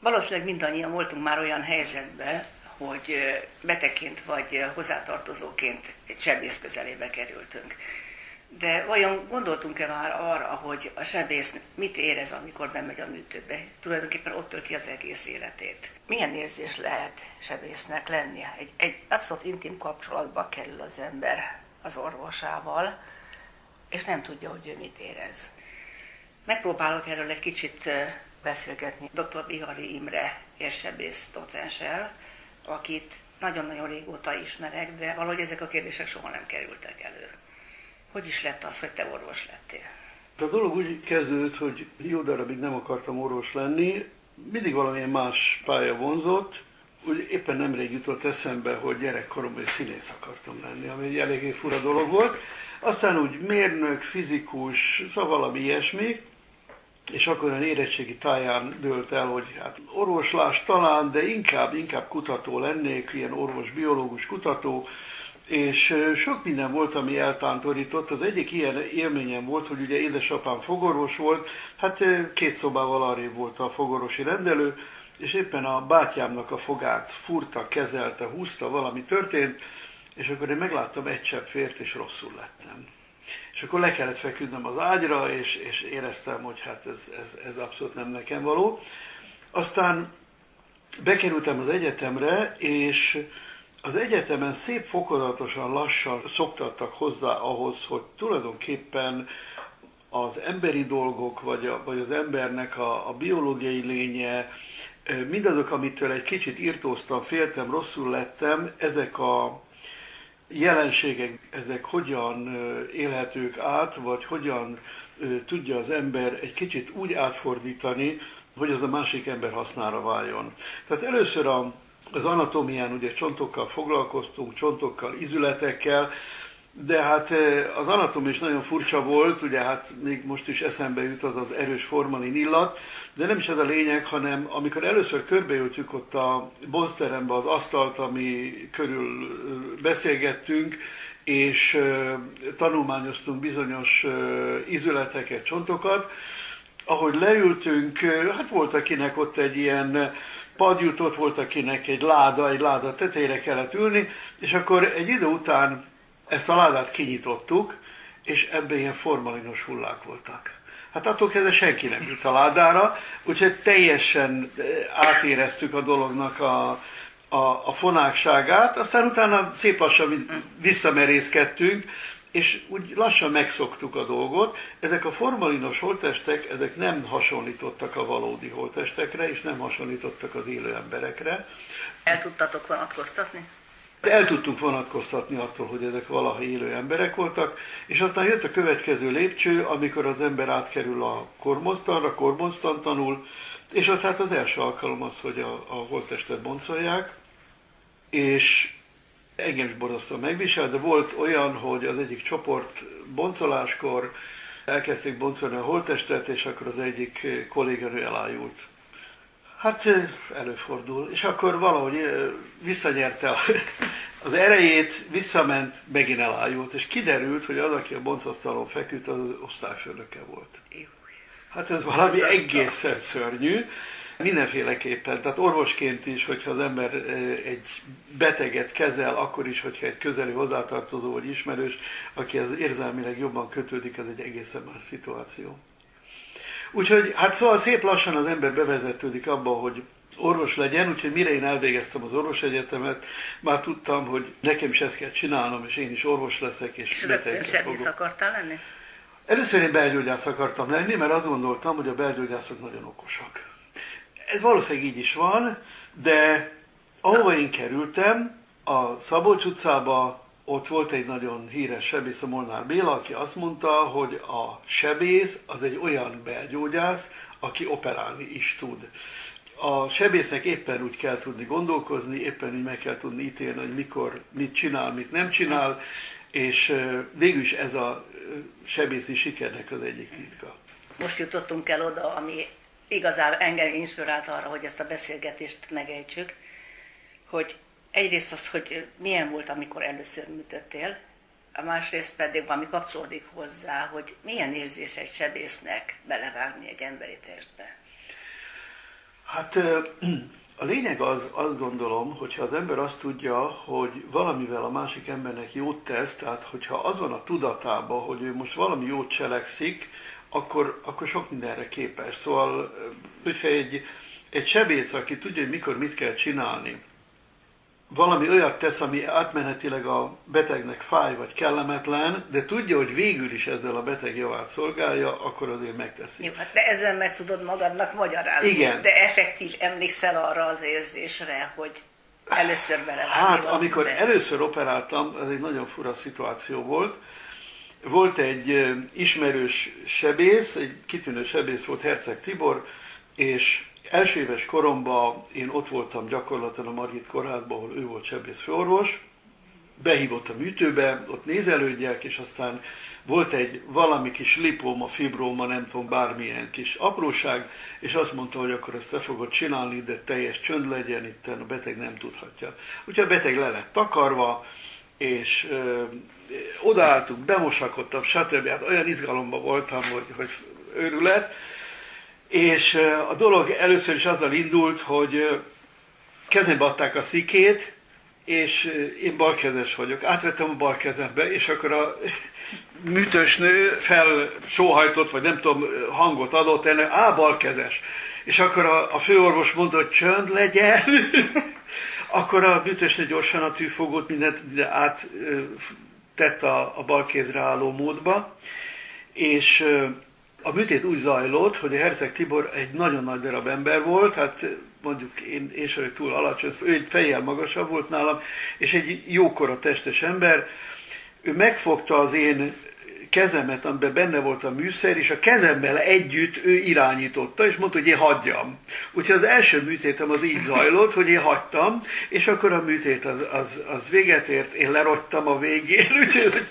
Valószínűleg mindannyian voltunk már olyan helyzetben, hogy betegként vagy hozzátartozóként egy sebész közelébe kerültünk. De vajon gondoltunk-e már arra, hogy a sebész mit érez, amikor bemegy a műtőbe? Tulajdonképpen ott tölti az egész életét. Milyen érzés lehet sebésznek lennie? Egy, egy abszolút intim kapcsolatba kerül az ember az orvosával, és nem tudja, hogy ő mit érez. Megpróbálok erről egy kicsit beszélgetni dr. Bihari Imre érsebész docenssel, akit nagyon-nagyon régóta ismerek, de valahogy ezek a kérdések soha nem kerültek elő. Hogy is lett az, hogy te orvos lettél? A dolog úgy kezdődött, hogy jó darabig nem akartam orvos lenni, mindig valamilyen más pálya vonzott, úgy éppen nemrég jutott eszembe, hogy gyerekkoromban színész akartam lenni, ami egy eléggé fura dolog volt. Aztán úgy mérnök, fizikus, szóval valami ilyesmi, és akkor olyan érettségi táján dőlt el, hogy hát orvoslás talán, de inkább, inkább kutató lennék, ilyen orvos-biológus kutató, és sok minden volt, ami eltántorított. Az egyik ilyen élményem volt, hogy ugye édesapám fogorvos volt, hát két szobával arrébb volt a fogorvosi rendelő, és éppen a bátyámnak a fogát furta, kezelte, húzta, valami történt, és akkor én megláttam egy csepp fért, és rosszul lettem. És akkor le kellett feküdnöm az ágyra, és, és éreztem, hogy hát ez, ez, ez abszolút nem nekem való. Aztán bekerültem az egyetemre, és az egyetemen szép fokozatosan lassan szoktattak hozzá ahhoz, hogy tulajdonképpen az emberi dolgok, vagy, a, vagy az embernek a, a biológiai lénye, mindazok, amitől egy kicsit írtóztam, féltem, rosszul lettem, ezek a jelenségek, ezek hogyan élhetők át, vagy hogyan tudja az ember egy kicsit úgy átfordítani, hogy az a másik ember hasznára váljon. Tehát először a, az anatómián ugye csontokkal foglalkoztunk, csontokkal, izületekkel, de hát az anatom is nagyon furcsa volt, ugye hát még most is eszembe jut az az erős formalin illat, de nem is ez a lényeg, hanem amikor először körbeültük ott a bonzterembe az asztalt, ami körül beszélgettünk, és tanulmányoztunk bizonyos izületeket, csontokat, ahogy leültünk, hát volt akinek ott egy ilyen padjutott, volt akinek egy láda, egy láda tetejére kellett ülni, és akkor egy idő után ezt a ládát kinyitottuk, és ebben ilyen formalinos hullák voltak. Hát attól kezdve senki nem jut a ládára, úgyhogy teljesen eh, átéreztük a dolognak a, a, a fonákságát, aztán utána szép lassan visszamerészkedtünk, és úgy lassan megszoktuk a dolgot. Ezek a formalinos holtestek, ezek nem hasonlítottak a valódi holtestekre, és nem hasonlítottak az élő emberekre. El tudtatok vonatkoztatni? El tudtunk vonatkoztatni attól, hogy ezek valaha élő emberek voltak, és aztán jött a következő lépcső, amikor az ember átkerül a kormoztanra, kormoztan tanul, és az hát az első alkalom az, hogy a, a holttestet boncolják, és engem is borzasztóan megvisel, de volt olyan, hogy az egyik csoport boncoláskor elkezdték boncolni a holttestet, és akkor az egyik kolléganő elájult. Hát előfordul, és akkor valahogy visszanyerte az erejét, visszament, megint elájult, és kiderült, hogy az, aki a boncasztalon feküdt, az, az osztályfőnöke volt. Hát ez valami egészen szörnyű, mindenféleképpen, tehát orvosként is, hogyha az ember egy beteget kezel, akkor is, hogyha egy közeli hozzátartozó vagy ismerős, aki az érzelmileg jobban kötődik, ez egy egészen más szituáció. Úgyhogy hát szóval szép lassan az ember bevezetődik abba, hogy orvos legyen, úgyhogy mire én elvégeztem az orvosegyetemet, már tudtam, hogy nekem is ezt kell csinálnom, és én is orvos leszek, és, betegeket fogok. akartál lenni? Először én belgyógyász akartam lenni, mert azt gondoltam, hogy a belgyógyászok nagyon okosak. Ez valószínűleg így is van, de ahova én kerültem, a Szabolcs utcába ott volt egy nagyon híres sebész, a Molnár Béla, aki azt mondta, hogy a sebész az egy olyan belgyógyász, aki operálni is tud. A sebésznek éppen úgy kell tudni gondolkozni, éppen úgy meg kell tudni ítélni, hogy mikor mit csinál, mit nem csinál, és végül is ez a sebészi sikernek az egyik titka. Most jutottunk el oda, ami igazán engem inspirált arra, hogy ezt a beszélgetést megejtsük, hogy egyrészt az, hogy milyen volt, amikor először műtöttél, a másrészt pedig valami kapcsolódik hozzá, hogy milyen érzés egy sebésznek belevágni egy emberi testbe. Hát a lényeg az, azt gondolom, hogyha az ember azt tudja, hogy valamivel a másik embernek jót tesz, tehát hogyha az van a tudatában, hogy ő most valami jót cselekszik, akkor, akkor sok mindenre képes. Szóval, hogyha egy, egy sebész, aki tudja, hogy mikor mit kell csinálni, valami olyat tesz, ami átmenetileg a betegnek fáj vagy kellemetlen, de tudja, hogy végül is ezzel a beteg javát szolgálja, akkor azért megteszi. Jó, hát de ezzel meg tudod magadnak magyarázni. Igen. De effektív emlékszel arra az érzésre, hogy először belevágni Hát, amikor de... először operáltam, ez egy nagyon fura szituáció volt. Volt egy ismerős sebész, egy kitűnő sebész volt Herceg Tibor, és Első éves koromban én ott voltam gyakorlatilag a Margit kórházban, ahol ő volt sebész főorvos, behívott a műtőbe, ott nézelődjek, és aztán volt egy valami kis lipóma, fibróma, nem tudom, bármilyen kis apróság, és azt mondta, hogy akkor ezt te fogod csinálni, de teljes csönd legyen, itt a beteg nem tudhatja. Úgyhogy a beteg le lett takarva, és ö, odaálltunk, bemosakodtam, stb. Hát olyan izgalomban voltam, hogy, hogy őrület, és a dolog először is azzal indult, hogy kezembe adták a szikét, és én balkezes vagyok. Átvettem a bal és akkor a műtős nő felsóhajtott, vagy nem tudom, hangot adott ennek, á, balkezes. És akkor a, a főorvos mondta, hogy csönd legyen. akkor a műtősnő gyorsan a tűfogót mindent, mindent áttett a, a bal álló módba, és a műtét úgy zajlott, hogy a Herceg Tibor egy nagyon nagy darab ember volt, hát mondjuk én, én sem túl alacsony, ő egy fejjel magasabb volt nálam, és egy jókora testes ember. Ő megfogta az én kezemet, amiben benne volt a műszer, és a kezemmel együtt ő irányította, és mondta, hogy én hagyjam. Úgyhogy az első műtétem az így zajlott, hogy én hagytam, és akkor a műtét az, az, az véget ért, én lerogytam a végén, úgyhogy hogy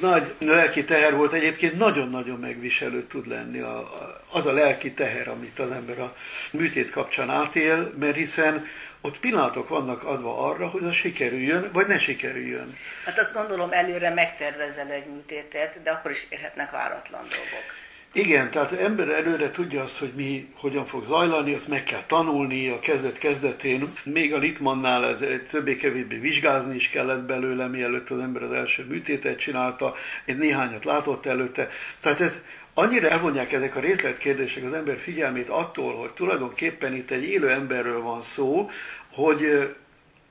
nagy lelki teher volt, egyébként nagyon-nagyon megviselő tud lenni a, a, az a lelki teher, amit az ember a műtét kapcsán átél, mert hiszen ott pillanatok vannak adva arra, hogy az sikerüljön, vagy ne sikerüljön. Hát azt gondolom előre megtervezel egy műtétet, de akkor is érhetnek váratlan dolgok. Igen, tehát az ember előre tudja azt, hogy mi hogyan fog zajlani, azt meg kell tanulni a kezdet kezdetén. Még a Litmannál ez többé-kevésbé vizsgázni is kellett belőle, mielőtt az ember az első műtétet csinálta, egy néhányat látott előtte. Tehát ez annyira elvonják ezek a részletkérdések az ember figyelmét attól, hogy tulajdonképpen itt egy élő emberről van szó, hogy,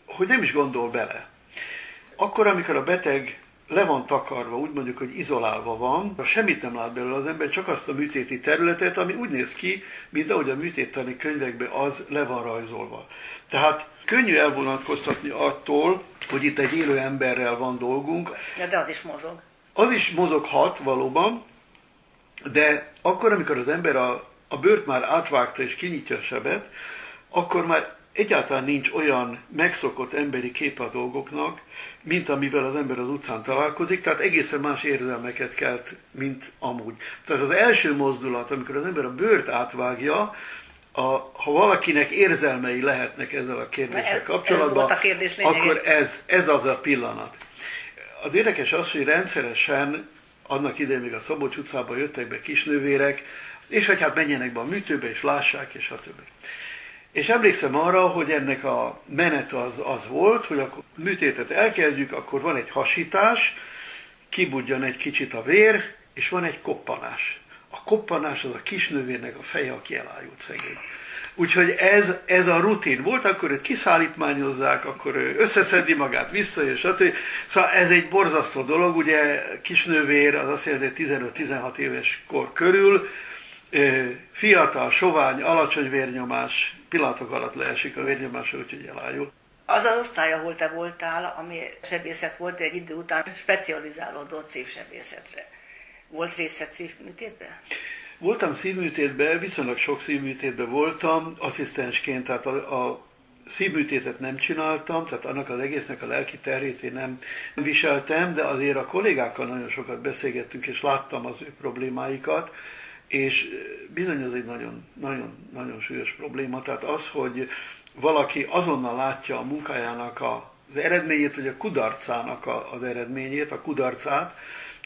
hogy nem is gondol bele. Akkor, amikor a beteg le van takarva, úgy mondjuk, hogy izolálva van, semmit nem lát belőle az ember, csak azt a műtéti területet, ami úgy néz ki, mint ahogy a műtéttani könyvekben az le van rajzolva. Tehát könnyű elvonatkoztatni attól, hogy itt egy élő emberrel van dolgunk. Ja, de az is mozog. Az is mozoghat valóban, de akkor, amikor az ember a, a bőrt már átvágta és kinyitja a sebet, akkor már egyáltalán nincs olyan megszokott emberi kép a dolgoknak, mint amivel az ember az utcán találkozik, tehát egészen más érzelmeket kelt, mint amúgy. Tehát az első mozdulat, amikor az ember a bőrt átvágja, a, ha valakinek érzelmei lehetnek ezzel a kérdéssel ez, kapcsolatban, ez kérdés akkor ez, ez az a pillanat. Az érdekes az, hogy rendszeresen annak idején még a Szabolcs utcában jöttek be kisnővérek, és hogy hát menjenek be a műtőbe, és lássák, és a többi. És emlékszem arra, hogy ennek a menet az, az volt, hogy a műtétet elkezdjük, akkor van egy hasítás, kibudjan egy kicsit a vér, és van egy koppanás. A koppanás az a kisnővérnek a feje, aki elájult szegény. Úgyhogy ez, ez a rutin volt, akkor őt kiszállítmányozzák, akkor ő összeszedi magát, visszajön, stb. Szóval ez egy borzasztó dolog, ugye kisnővér, az azt jelenti 15-16 éves kor körül, fiatal, sovány, alacsony vérnyomás, pillanatok alatt leesik a vérnyomás, úgyhogy elájul. Az az osztály, ahol te voltál, ami sebészet volt, egy idő után specializálódott szívsebészetre. Volt részed szívműtétben? Voltam szívműtétben, viszonylag sok szívműtétben voltam, asszisztensként, tehát a, a szívműtétet nem csináltam, tehát annak az egésznek a lelki terét én nem viseltem, de azért a kollégákkal nagyon sokat beszélgettünk, és láttam az ő problémáikat, és bizony az egy nagyon, nagyon, nagyon súlyos probléma. Tehát az, hogy valaki azonnal látja a munkájának az eredményét, vagy a kudarcának az eredményét, a kudarcát,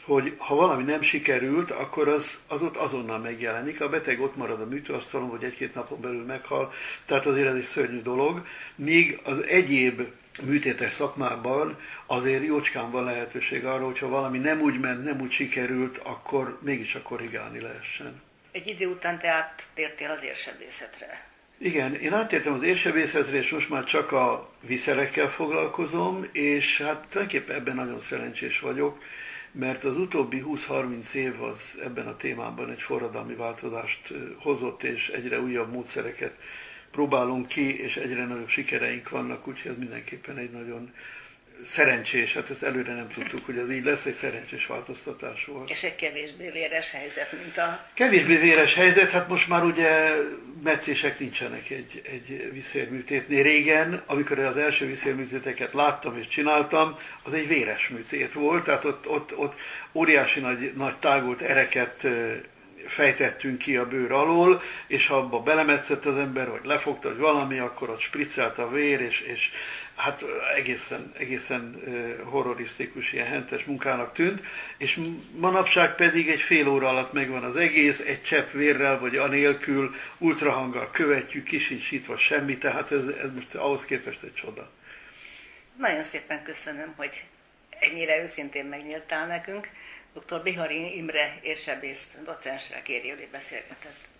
hogy ha valami nem sikerült, akkor az, az ott azonnal megjelenik. A beteg ott marad a műtőasztalon, vagy egy-két napon belül meghal, tehát azért ez egy szörnyű dolog. Míg az egyéb műtétes szakmában azért jócskán van lehetőség arra, hogyha valami nem úgy ment, nem úgy sikerült, akkor mégiscsak korrigálni lehessen. Egy idő után te áttértél az érsebészetre. Igen, én áttértem az érsebészetre, és most már csak a viszerekkel foglalkozom, és hát tulajdonképpen ebben nagyon szerencsés vagyok, mert az utóbbi 20-30 év az ebben a témában egy forradalmi változást hozott, és egyre újabb módszereket próbálunk ki, és egyre nagyobb sikereink vannak, úgyhogy ez mindenképpen egy nagyon szerencsés, hát ezt előre nem tudtuk, hogy ez így lesz, egy szerencsés változtatás volt. És egy kevésbé véres helyzet, mint a... Kevésbé véres helyzet, hát most már ugye meccések nincsenek egy, egy viszérműtétnél. Régen, amikor az első viszérműtéteket láttam és csináltam, az egy véres műtét volt, tehát ott, ott, ott óriási nagy, nagy tágult ereket fejtettünk ki a bőr alól, és ha abba belemetszett az ember, vagy lefogta, vagy valami, akkor ott spriccelt a vér, és, és hát egészen, egészen horrorisztikus, ilyen hentes munkának tűnt, és manapság pedig egy fél óra alatt megvan az egész, egy csepp vérrel, vagy anélkül, ultrahanggal követjük, kisinsítva semmi, tehát ez, ez most ahhoz képest egy csoda. Nagyon szépen köszönöm, hogy ennyire őszintén megnyíltál nekünk. Dr. Bihari Imre érsebész docensre kérjél, hogy beszélgetett.